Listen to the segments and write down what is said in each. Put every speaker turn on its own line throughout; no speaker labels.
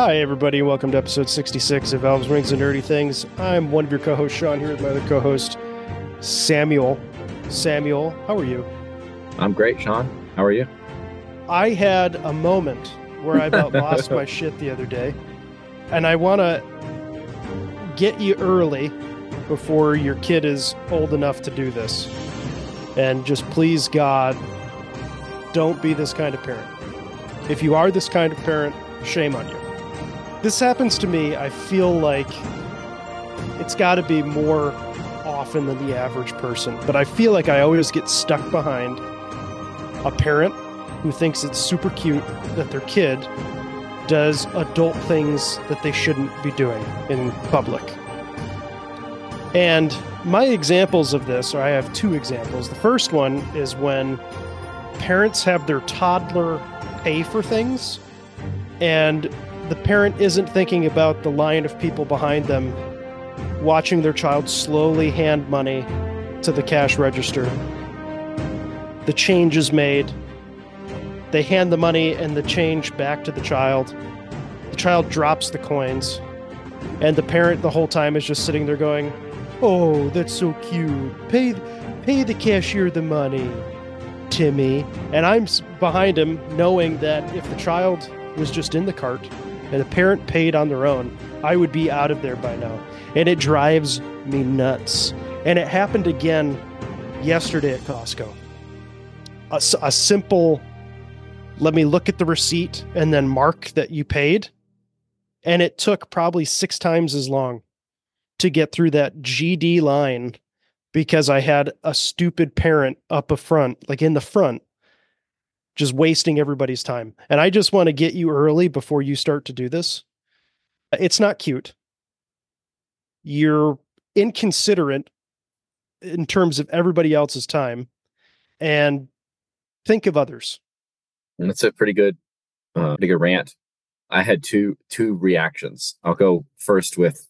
Hi, everybody, welcome to episode 66 of Elves, Rings, and Nerdy Things. I'm one of your co hosts, Sean, here with my other co host, Samuel. Samuel, how are you?
I'm great, Sean. How are you?
I had a moment where I about lost my shit the other day, and I want to get you early before your kid is old enough to do this. And just please, God, don't be this kind of parent. If you are this kind of parent, shame on you. This happens to me, I feel like it's got to be more often than the average person, but I feel like I always get stuck behind a parent who thinks it's super cute that their kid does adult things that they shouldn't be doing in public. And my examples of this, or I have two examples. The first one is when parents have their toddler pay for things and the parent isn't thinking about the line of people behind them watching their child slowly hand money to the cash register. The change is made. They hand the money and the change back to the child. The child drops the coins. And the parent the whole time is just sitting there going, "Oh, that's so cute. Pay pay the cashier the money, Timmy." And I'm behind him knowing that if the child was just in the cart, and the parent paid on their own, I would be out of there by now. And it drives me nuts. And it happened again yesterday at Costco. A, a simple, let me look at the receipt and then mark that you paid. And it took probably six times as long to get through that GD line because I had a stupid parent up a front, like in the front, just wasting everybody's time. And I just want to get you early before you start to do this. It's not cute. You're inconsiderate in terms of everybody else's time and think of others.
And that's a pretty good uh, pretty good rant. I had two two reactions. I'll go first with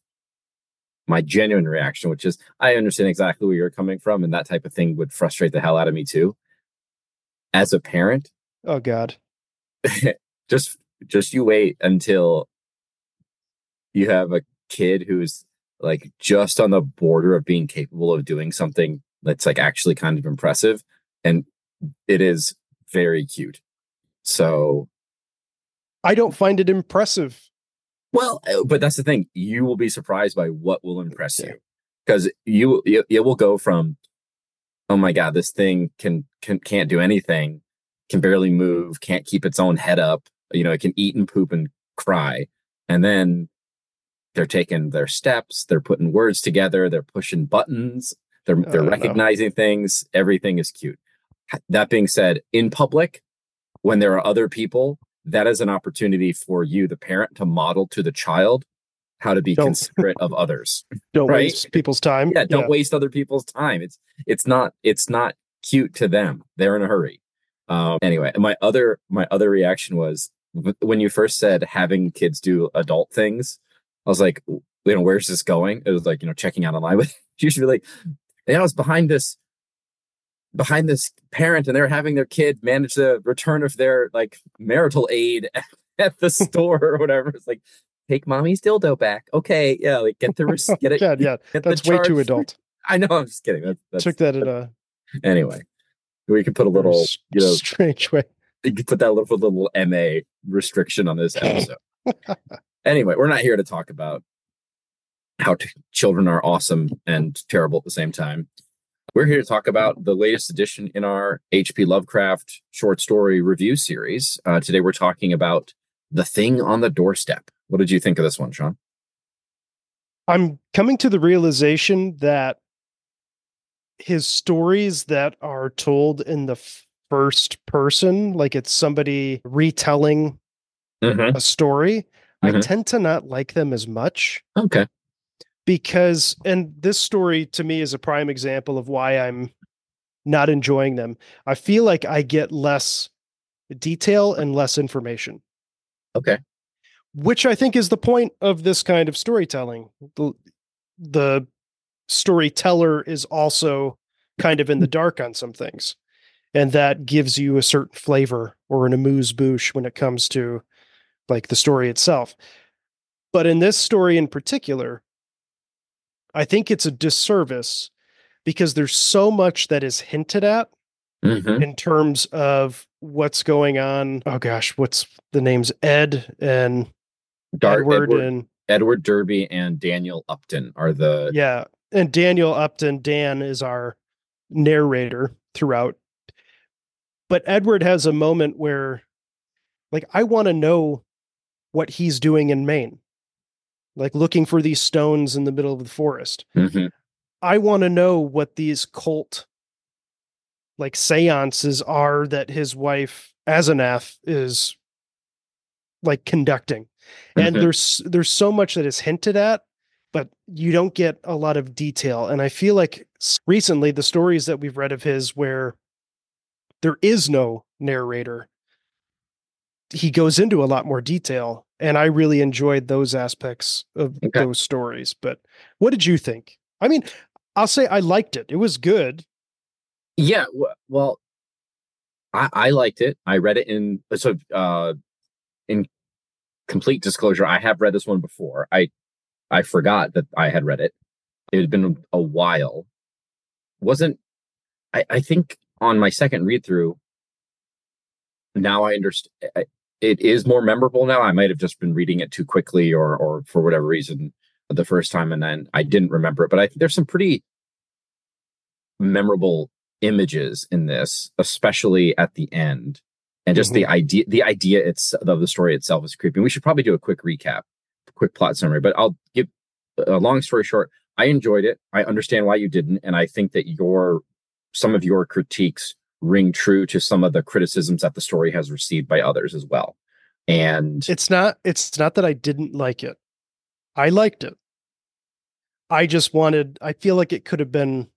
my genuine reaction, which is I understand exactly where you're coming from, and that type of thing would frustrate the hell out of me too as a parent.
Oh God.
just just you wait until you have a kid who's like just on the border of being capable of doing something that's like actually kind of impressive and it is very cute. So
I don't find it impressive.
Well, uh, but that's the thing. You will be surprised by what will impress you because you, you it will go from oh my god, this thing can can can't do anything, can barely move, can't keep its own head up. You know, it can eat and poop and cry, and then they're taking their steps, they're putting words together, they're pushing buttons, they're oh, they're recognizing no. things. Everything is cute. That being said, in public, when there are other people, that is an opportunity for you, the parent, to model to the child how to be don't, considerate of others.
Don't right? waste people's time.
Yeah, don't yeah. waste other people's time. It's it's not it's not cute to them. They're in a hurry. Um, anyway, my other my other reaction was when you first said having kids do adult things. I was like, you know, where's this going? It was like you know checking out online with usually like, yeah, I was behind this behind this parent and they're having their kid manage the return of their like marital aid at the store or whatever. It's like take mommy's dildo back. Okay, yeah, like get the get it.
yeah, yeah,
get
that's way too adult.
I know. I'm just kidding. That, that's,
Took that at a.
Anyway, we could put a little, you know,
strange way.
You could put that little little MA restriction on this episode. anyway, we're not here to talk about how t- children are awesome and terrible at the same time. We're here to talk about the latest edition in our H.P. Lovecraft short story review series. Uh, today, we're talking about The Thing on the Doorstep what did you think of this one, Sean?
I'm coming to the realization that his stories that are told in the first person, like it's somebody retelling mm-hmm. a story, mm-hmm. I tend to not like them as much.
Okay.
Because, and this story to me is a prime example of why I'm not enjoying them. I feel like I get less detail and less information.
Okay.
Which I think is the point of this kind of storytelling. The, the storyteller is also kind of in the dark on some things. And that gives you a certain flavor or an amuse bouche when it comes to like the story itself. But in this story in particular, I think it's a disservice because there's so much that is hinted at
Mhm.
in terms of what's going on. Oh gosh, what's the names? Ed and
Dar-
Edward,
Edward,
and
Edward Derby and Daniel Upton are the
yeah, and Daniel Upton. Dan is our narrator throughout. But Edward has a moment where, like, I want to know what he's doing in Maine, like looking for these stones in the middle of the forest.
Mhm.
I want to know what these cult like seances are that his wife Asenath is like conducting. And
Mhm.
there's there's so much that is hinted at, but you don't get a lot of detail. And I feel like recently the stories that we've read of his where there is no narrator, he goes into a lot more detail. And I really enjoyed those aspects of
Okay.
those stories. But what did you think? I mean, I'll say I liked it. It was good.
Yeah, well, I, I liked it. I read it in so uh, in complete disclosure. I have read this one before. I I forgot that I had read it. It had been a while. Wasn't I? I think on my second read through. Now I understand. It is more memorable now. I might have just been reading it too quickly, or or for whatever reason, the first time, and then I didn't remember it. But I there's some pretty memorable images in this, especially at the end. And just the mm-hmm. idea, the idea it's of the story itself is creepy. We should probably do a quick recap, quick plot summary. But I'll give a long story short. I enjoyed it. I understand why you didn't, and I think that your some of your critiques ring true to some of the criticisms that the story has received by others as well. And
It's not it's not that I didn't like it. I liked it. I just wanted I feel like it could have been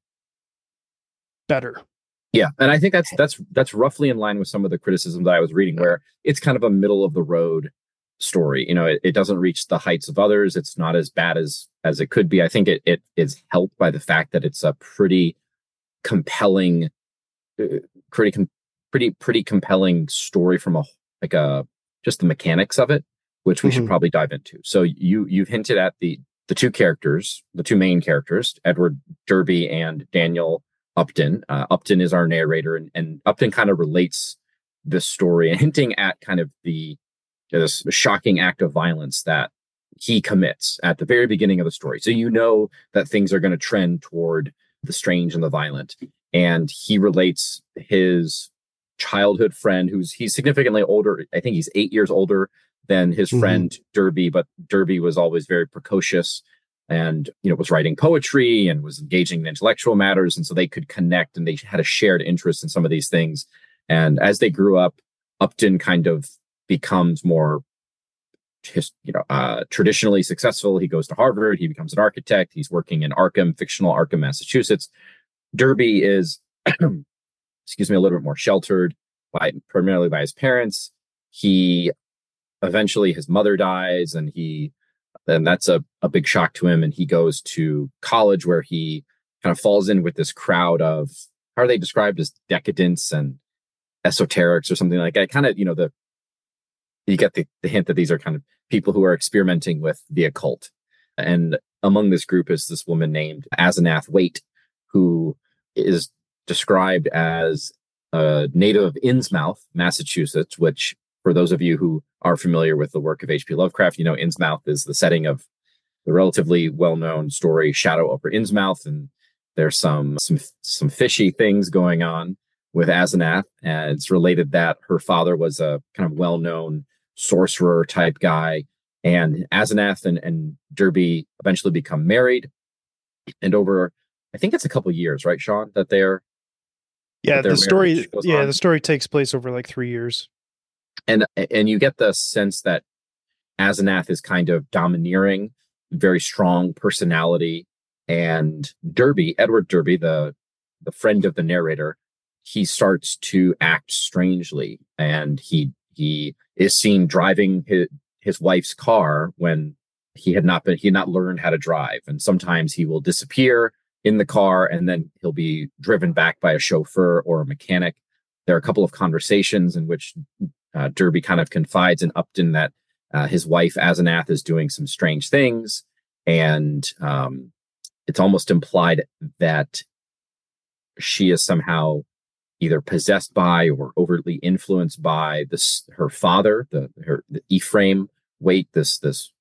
better.
Yeah, and I think that's that's that's roughly in line with some of the criticism that I was reading, where it's kind of a middle of the road story. You know, it, it doesn't reach the heights of others. It's not as bad as as it could be. I think it it is helped by the fact that it's a pretty compelling, uh, pretty pretty pretty compelling story from a like a just the mechanics of it, which we should
Mhm.
probably dive into. So you you've hinted at the the two characters, the two main characters, Edward Derby and Daniel Upton. Uh, Upton is our narrator, and, and Upton kind of relates this story and hinting at kind of the this shocking act of violence that he commits at the very beginning of the story. So you know that things are going to trend toward the strange and the violent, and he relates his childhood friend, who's he's significantly older. I think he's eight years older than his
Mhm.
friend Derby, but Derby was always very precocious and you know was writing poetry and was engaging in intellectual matters and so they could connect and they had a shared interest in some of these things and as they grew up upton kind of becomes more his, you know uh, traditionally successful he goes to harvard he becomes an architect he's working in arkham fictional arkham massachusetts derby is excuse me a little bit more sheltered by primarily by his parents. He eventually his mother dies and he then that's a, a big shock to him and he goes to college where he kind of falls in with this crowd of how are they described as decadents and esoterics or something like that? Kind of you know the you get the, the hint that these are kind of people who are experimenting with the occult. And among this group is this woman named asenath waite who is described as a native of innsmouth massachusetts which for those of you who are familiar with the work of H.P. Lovecraft, you know Innsmouth is the setting of the relatively well-known story Shadow over Innsmouth, and there's some some some fishy things going on with Asenath, and it's related that her father was a kind of well-known sorcerer type guy, and Asenath and, and Derby eventually become married, and over I think it's a couple years, right, Sean, that they're
Yeah,
their
the story yeah,
on.
the story takes place over like 3 years.
and and you get the sense that Asenath is kind of domineering, very strong personality, and Derby, Edward Derby, the the friend of the narrator, he starts to act strangely and he he is seen driving his, his wife's car when he had not been he had not learned how to drive and sometimes he will disappear in the car and then he'll be driven back by a chauffeur or a mechanic. There are a couple of conversations in which uh, derby kind of confides in upton that uh, his wife asenath is doing some strange things and um, it's almost implied that she is somehow either possessed by or overtly influenced by this her father the her the ephraim Waite this this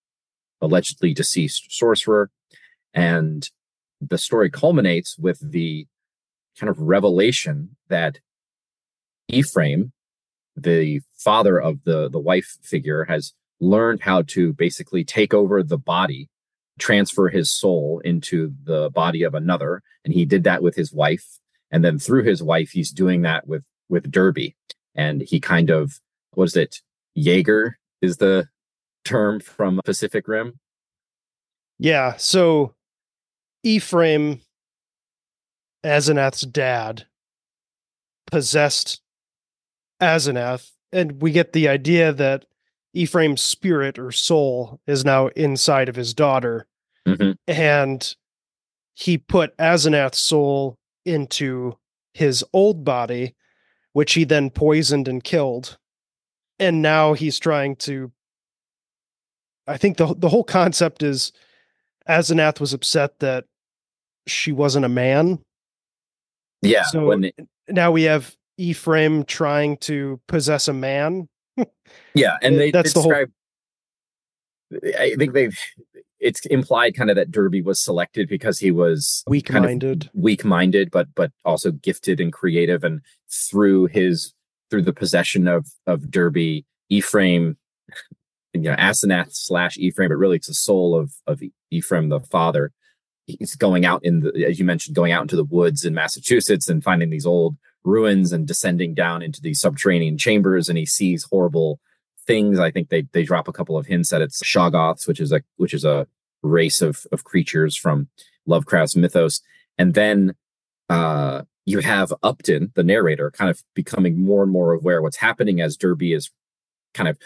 allegedly deceased sorcerer. And the story culminates with the kind of revelation that ephraim the father of the the wife figure has learned how to basically take over the body transfer his soul into the body of another and he did that with his wife. And then through his wife he's doing that with with derby. And he kind of what is it? Jaeger is the term from pacific rim?
Yeah so ephraim asenath's dad possessed asenath and we get the idea that ephraim's spirit or soul is now inside of his daughter
Mhm.
and he put asenath's soul into his old body, which he then poisoned and killed. And now he's trying to. I think the the whole concept is Asenath was upset that she wasn't a man.
yeah
So-
when it-
Now we have Ephraim trying to possess a man.
yeah and they
that's the whole-
i think they've it's implied kind of that derby was selected because he was
Weak
kind of
minded.
weak-minded but but also gifted and creative and through his through the possession of of derby ephraim you know asenath slash ephraim but really it's the soul of of ephraim the father he's going out in the as you mentioned going out into the woods in massachusetts and finding these old ruins and descending down into these subterranean chambers. And he sees horrible things. I think they they drop a couple of hints that it's shoggoths which is a which is a race of of creatures from lovecraft's mythos. And then uh you have upton the narrator kind of becoming more and more aware what's happening as derby is kind of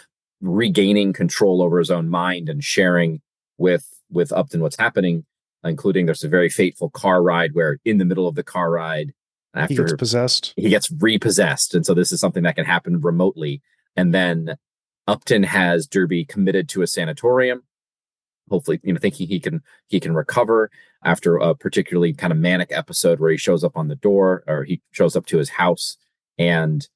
regaining control over his own mind and sharing with with upton what's happening including there's a very fateful car ride where in the middle of the car ride after He
gets possessed.
he gets repossessed and so this is something that can happen remotely. And then upton has derby committed to a sanatorium. Hopefully you know thinking he can he can recover after a particularly kind of manic episode where he shows up on the door or he shows up to his house and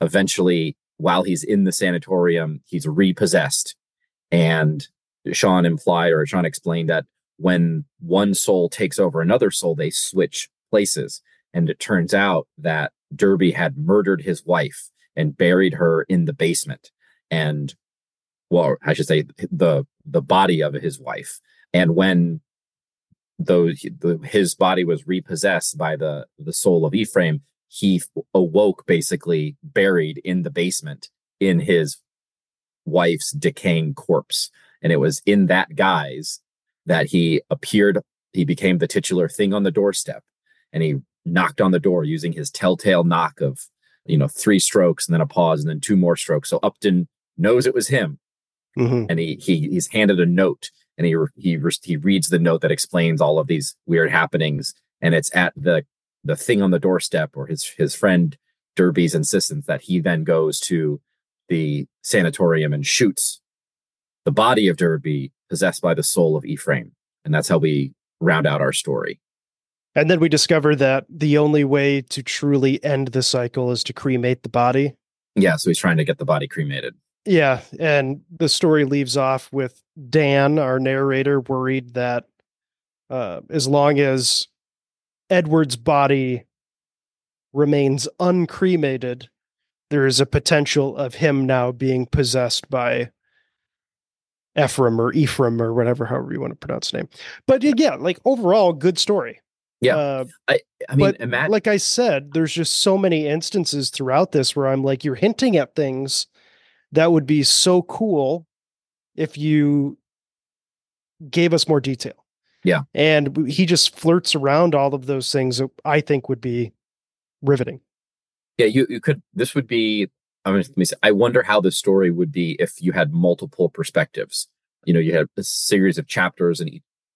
eventually while he's in the sanatorium he's repossessed. And sean implied or sean explained that when one soul takes over another soul they switch places and it turns out that Derby had murdered his wife and buried her in the basement. And well, I should say the the body of his wife. And when those his body was repossessed by the the soul of Ephraim, he awoke basically buried in the basement in his wife's decaying corpse. And it was in that guise that he appeared. He became the titular thing on the doorstep, and he knocked on the door using his telltale knock of you know three strokes and then a pause and then two more strokes so upton knows it was him
Mhm.
and he, he he's handed a note and he he he reads the note that explains all of these weird happenings and it's at the the thing on the doorstep or his his friend derby's insistence that he then goes to the sanatorium and shoots the body of derby possessed by the soul of ephraim and that's how we round out our story
And then we discover that the only way to truly end the cycle is to cremate the body.
yeah so he's trying to get the body cremated
Yeah, and the story leaves off with Dan, our narrator, worried that uh, as long as Edward's body remains uncremated, there is a potential of him now being possessed by Ephraim or Ephraim or whatever, however you want to pronounce the name. But yeah, like overall, good story.
Yeah.
Uh,
i mean
but
imagine
like I said, there's just so many instances throughout this where I'm like, you're hinting at things that would be so cool if you gave us more detail.
Yeah.
And he just flirts around all of those things that I think would be riveting.
Yeah, you you could. This would be. I mean, let me say, I wonder how the story would be if you had multiple perspectives. You know, you had a series of chapters and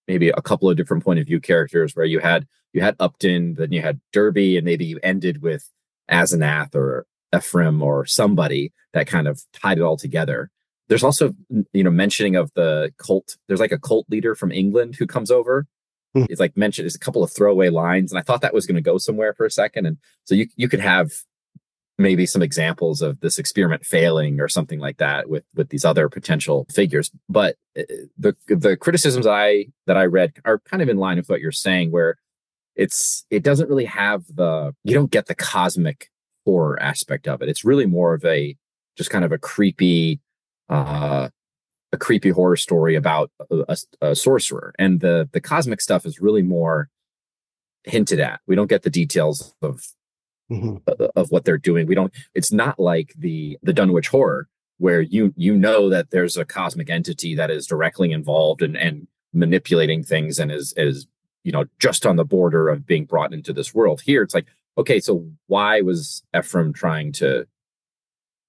maybe a couple of different point of view characters where you had you had Upton, then you had Derby, and maybe you ended with Asenath or Ephraim or somebody that kind of tied it all together. There's also, you know, mentioning of the cult. There's like a cult leader from England who comes over. Hmm. It's like mentioned. There's a couple of throwaway lines, and I thought that was going to go somewhere for a second. And so you you could have maybe some examples of this experiment failing or something like that with with these other potential figures. But uh, the the criticisms I that I read are kind of in line with what you're saying, where it's it doesn't really have the you don't get the cosmic horror aspect of it. It's really more of a just kind of a creepy uh a creepy horror story about a, a, a sorcerer and the the cosmic stuff is really more hinted at. We don't get the details of mm-hmm. of what they're doing. We don't it's not like the the Dunwich horror where you you know that there's a cosmic entity that is directly involved and and manipulating things and is is you know just on the border of being brought into this world. Here it's like okay, so why was Ephraim trying to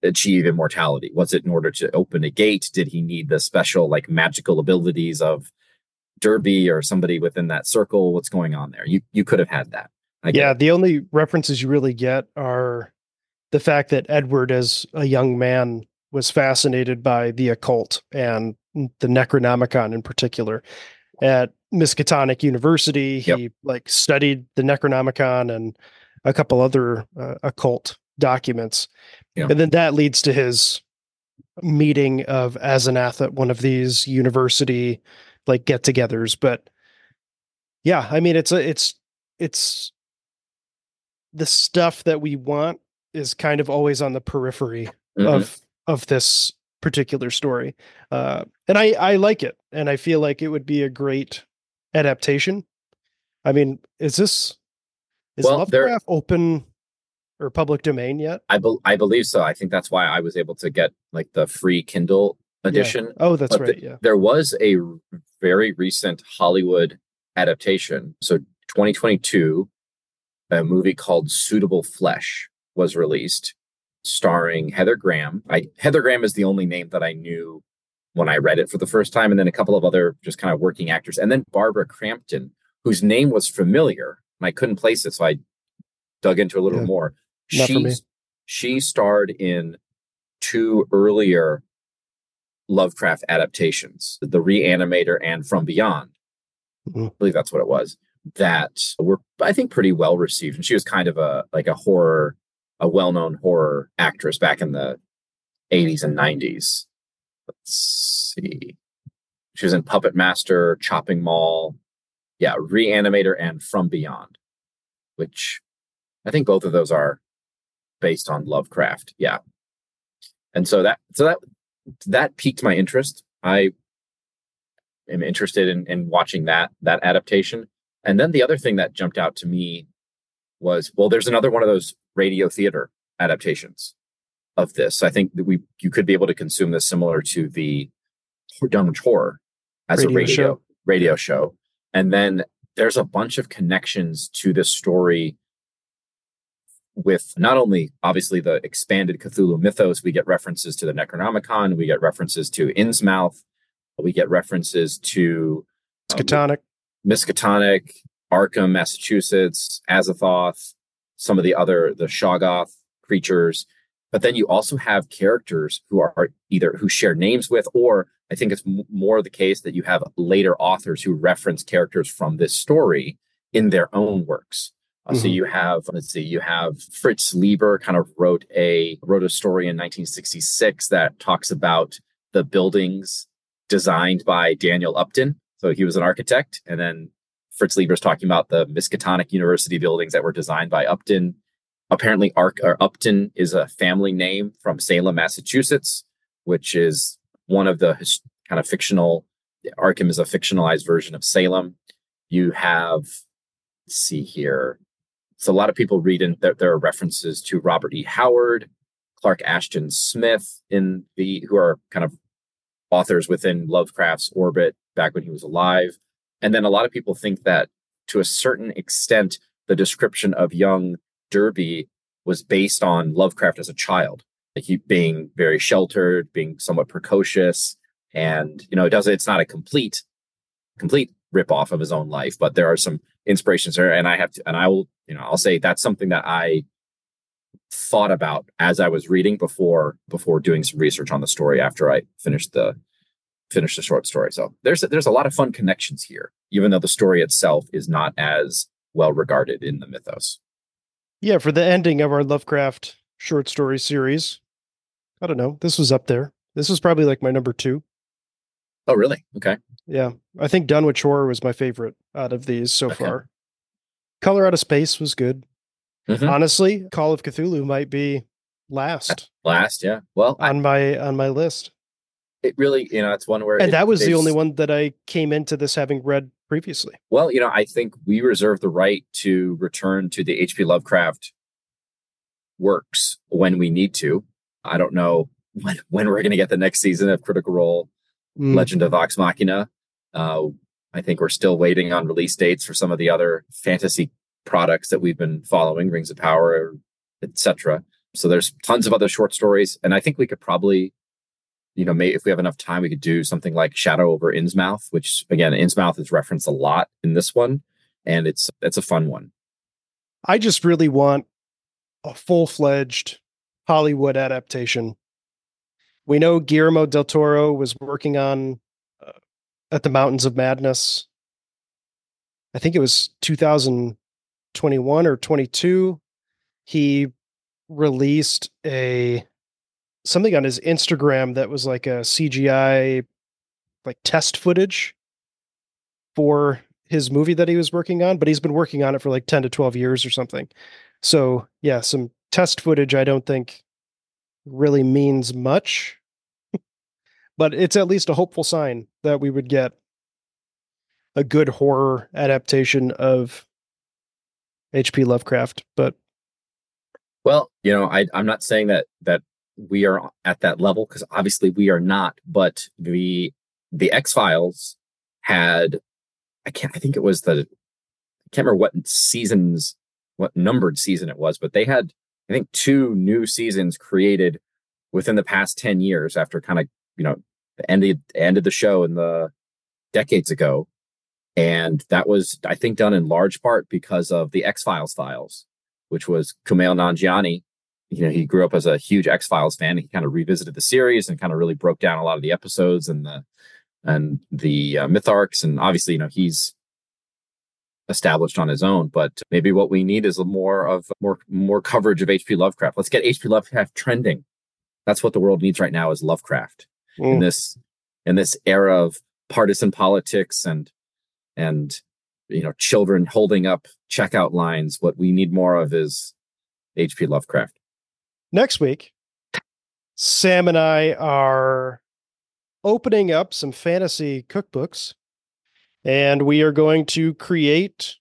achieve immortality? Was it in order to open a gate? Did he need the special like magical abilities of Derby or somebody within that circle? What's going on there? You you could have had that.
Yeah, the only references you really get are the fact that Edward, as a young man, was fascinated by the occult and the Necronomicon in particular. At Miskatonic University, yep. he like studied the Necronomicon and a couple other uh, occult documents. And then that leads to his meeting of Asenath at one of these university like get-togethers. But yeah, I mean it's a it's it's the stuff that we want is kind of always on the periphery mm-hmm. of of this particular story. Uh, and I I like it and I feel like it would be a great adaptation. I mean, is this is well, Lovecraft open or public domain yet?
I be- I believe so. I think that's why I was able to get like the free Kindle edition.
Yeah. Oh, that's but right. yeah.
There was a very recent Hollywood adaptation. So 2022, a movie called Suitable Flesh was released, starring Heather Graham. I Heather Graham is the only name that I knew when I read it for the first time, and then a couple of other just kind of working actors, and then Barbara Crampton, whose name was familiar and I couldn't place it, so I dug into a little yeah. more. She she starred in two earlier Lovecraft adaptations, The Reanimator and From Beyond. Mm-hmm. I believe that's what it was. That were I think pretty well received, and she was kind of a like a horror, a well known horror actress back in the 80s and 90s. Let's see. She was in Puppet Master, Chopping Mall, yeah, Reanimator and From Beyond, which I think both of those are based on Lovecraft. Yeah. And so that so that that piqued my interest. I am interested in, in watching that that adaptation. And then the other thing that jumped out to me was well, there's another one of those radio theater adaptations of this. I think that we you could be able to consume this similar to the Dunwich Horror as radio a radio show. radio show. And then there's a bunch of connections to this story with not only obviously the expanded Cthulhu mythos, we get references to the Necronomicon, we get references to Innsmouth, we get references to
um, Miskatonic,
Miskatonic, Arkham, Massachusetts, Azathoth, some of the other the Shoggoth creatures. But then you also have characters who are either who share names with or I think it's m- more the case that you have later authors who reference characters from this story in their own works. Uh, mm-hmm. So you have, let's see, you have Fritz Leiber kind of wrote a wrote a story in 1966 that talks about the buildings designed by Daniel Upton. So he was an architect, and then Fritz Leiber is talking about the Miskatonic University buildings that were designed by Upton. Apparently, or Upton is a family name from Salem, Massachusetts, which is one of the kind of fictional Arkham is a fictionalized version of Salem. You have, see here. So a lot of people read in there are references to Robert E. Howard, Clark Ashton Smith in the who are kind of authors within Lovecraft's orbit back when he was alive. And then a lot of people think that to a certain extent, the description of young Derby was based on Lovecraft as a child, like he being very sheltered, being somewhat precocious, and you know, it does it's not a complete complete rip off of his own life, but there are some inspirations there. And I have to, and I will, you know, I'll say that's something that I thought about as I was reading before before doing some research on the story after I finished the finished the short story. So there's there's a lot of fun connections here, even though the story itself is not as well regarded in the mythos.
Yeah, for the ending of our Lovecraft short story series, I don't know. This was up there. This was probably like my number two.
Oh, really? Okay.
Yeah, I think Dunwich Horror was my favorite out of these so okay. far. Color Out of Space was good. Mm-hmm. Honestly, Call of Cthulhu might be last.
Last, yeah. Well,
on I, my on my list.
It really, you know, it's one where
And
it,
that was the only one that I came into this having read previously.
Well, you know, I think we reserve the right to return to the HP Lovecraft works when we need to. I don't know when when we're going to get the next season of Critical Role, mm. Legend of Vox Machina. Uh, I think we're still waiting on release dates for some of the other fantasy products that we've been following, Rings of Power, etc. So there's tons of other short stories, and I think we could probably, you know, may, if we have enough time, we could do something like Shadow over Innsmouth, which again, Innsmouth is referenced a lot in this one, and it's it's a fun one.
I just really want a full fledged Hollywood adaptation. We know Guillermo del Toro was working on uh, at the Mountains of Madness. I think it was 2021 or 22, he released a something on his Instagram that was like a CGI like test footage for his movie that he was working on, but he's been working on it for like 10 to 12 years or something. So, yeah, some test footage I don't think really means much. but it's at least a hopeful sign that we would get a good horror adaptation of H.P. Lovecraft, but
well, you know, I, I'm not saying that that we are at that level because obviously we are not. But the the X Files had, I can't, I think it was the, I can't remember what seasons, what numbered season it was, but they had, I think, two new seasons created within the past ten years after kind of you know ended ended the show in the decades ago and that was, I think, done in large part because of the X Files files, which was Kumail Nanjiani. You know, he grew up as a huge X Files fan. He kind of revisited the series and kind of really broke down a lot of the episodes and the and the uh, myth arcs. And obviously, you know, he's established on his own. But maybe what we need is a more of more more coverage of H.P. Lovecraft. Let's get H.P. Lovecraft trending. That's what the world needs right now is Lovecraft mm. in this in this era of partisan politics and and you know children holding up checkout lines what we need more of is hp lovecraft
next week sam and i are opening up some fantasy cookbooks and we are going to create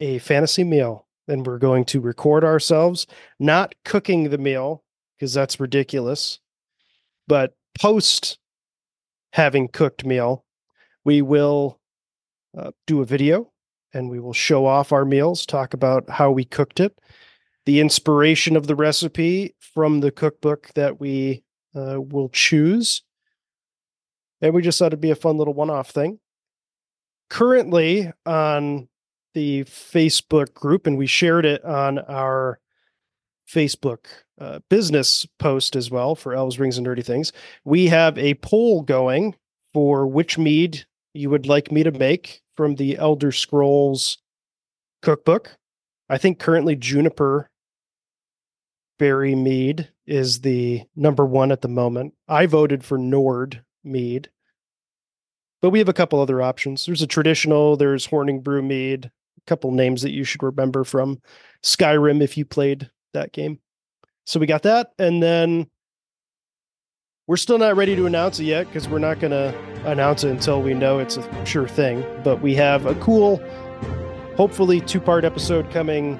a fantasy meal. And we're going to record ourselves not cooking the meal because that's ridiculous but post having cooked meal we will uh, do a video and we will show off our meals, talk about how we cooked it, the inspiration of the recipe from the cookbook that we uh, will choose. And we just thought it'd be a fun little one off thing. Currently on the Facebook group, and we shared it on our Facebook uh, business post as well for Elves, Rings, and Nerdy Things. We have a poll going for which mead you would like me to make from the Elder Scrolls cookbook. I think currently Juniper Berry Mead is the number one at the moment. I voted for Nord Mead, but we have a couple other options. There's a traditional, there's Honningbrew Mead, a couple names that you should remember from Skyrim if you played that game. So we got that. And then we're still not ready to announce it yet because we're not going to announce it until we know it's a sure thing. But we have a cool, hopefully, two part episode coming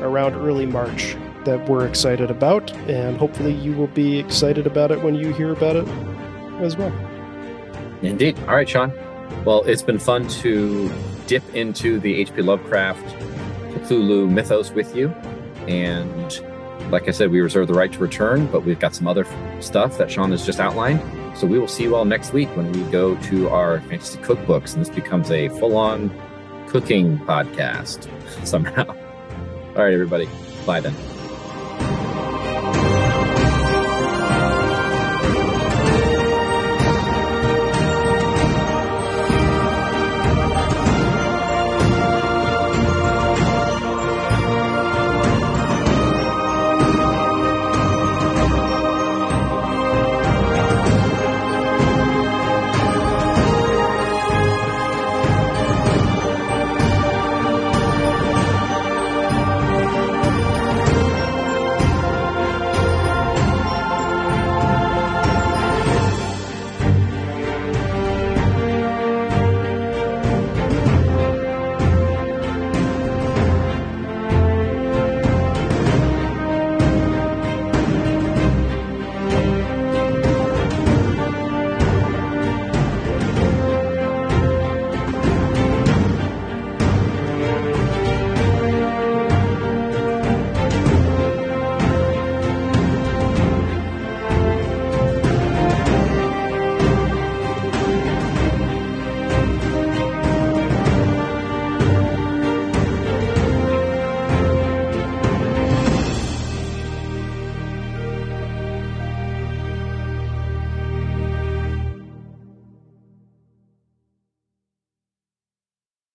around early March that we're excited about. And hopefully, you will be excited about it when you hear about it as well.
Indeed. All right, Sean. Well, it's been fun to dip into the H.P. Lovecraft Cthulhu mythos with you. And like I said, we reserve the right to return, but we've got some other stuff that Sean has just outlined. So we will see you all next week when we go to our fantasy cookbooks, and this becomes a full-on cooking podcast somehow. All right, everybody. Bye then.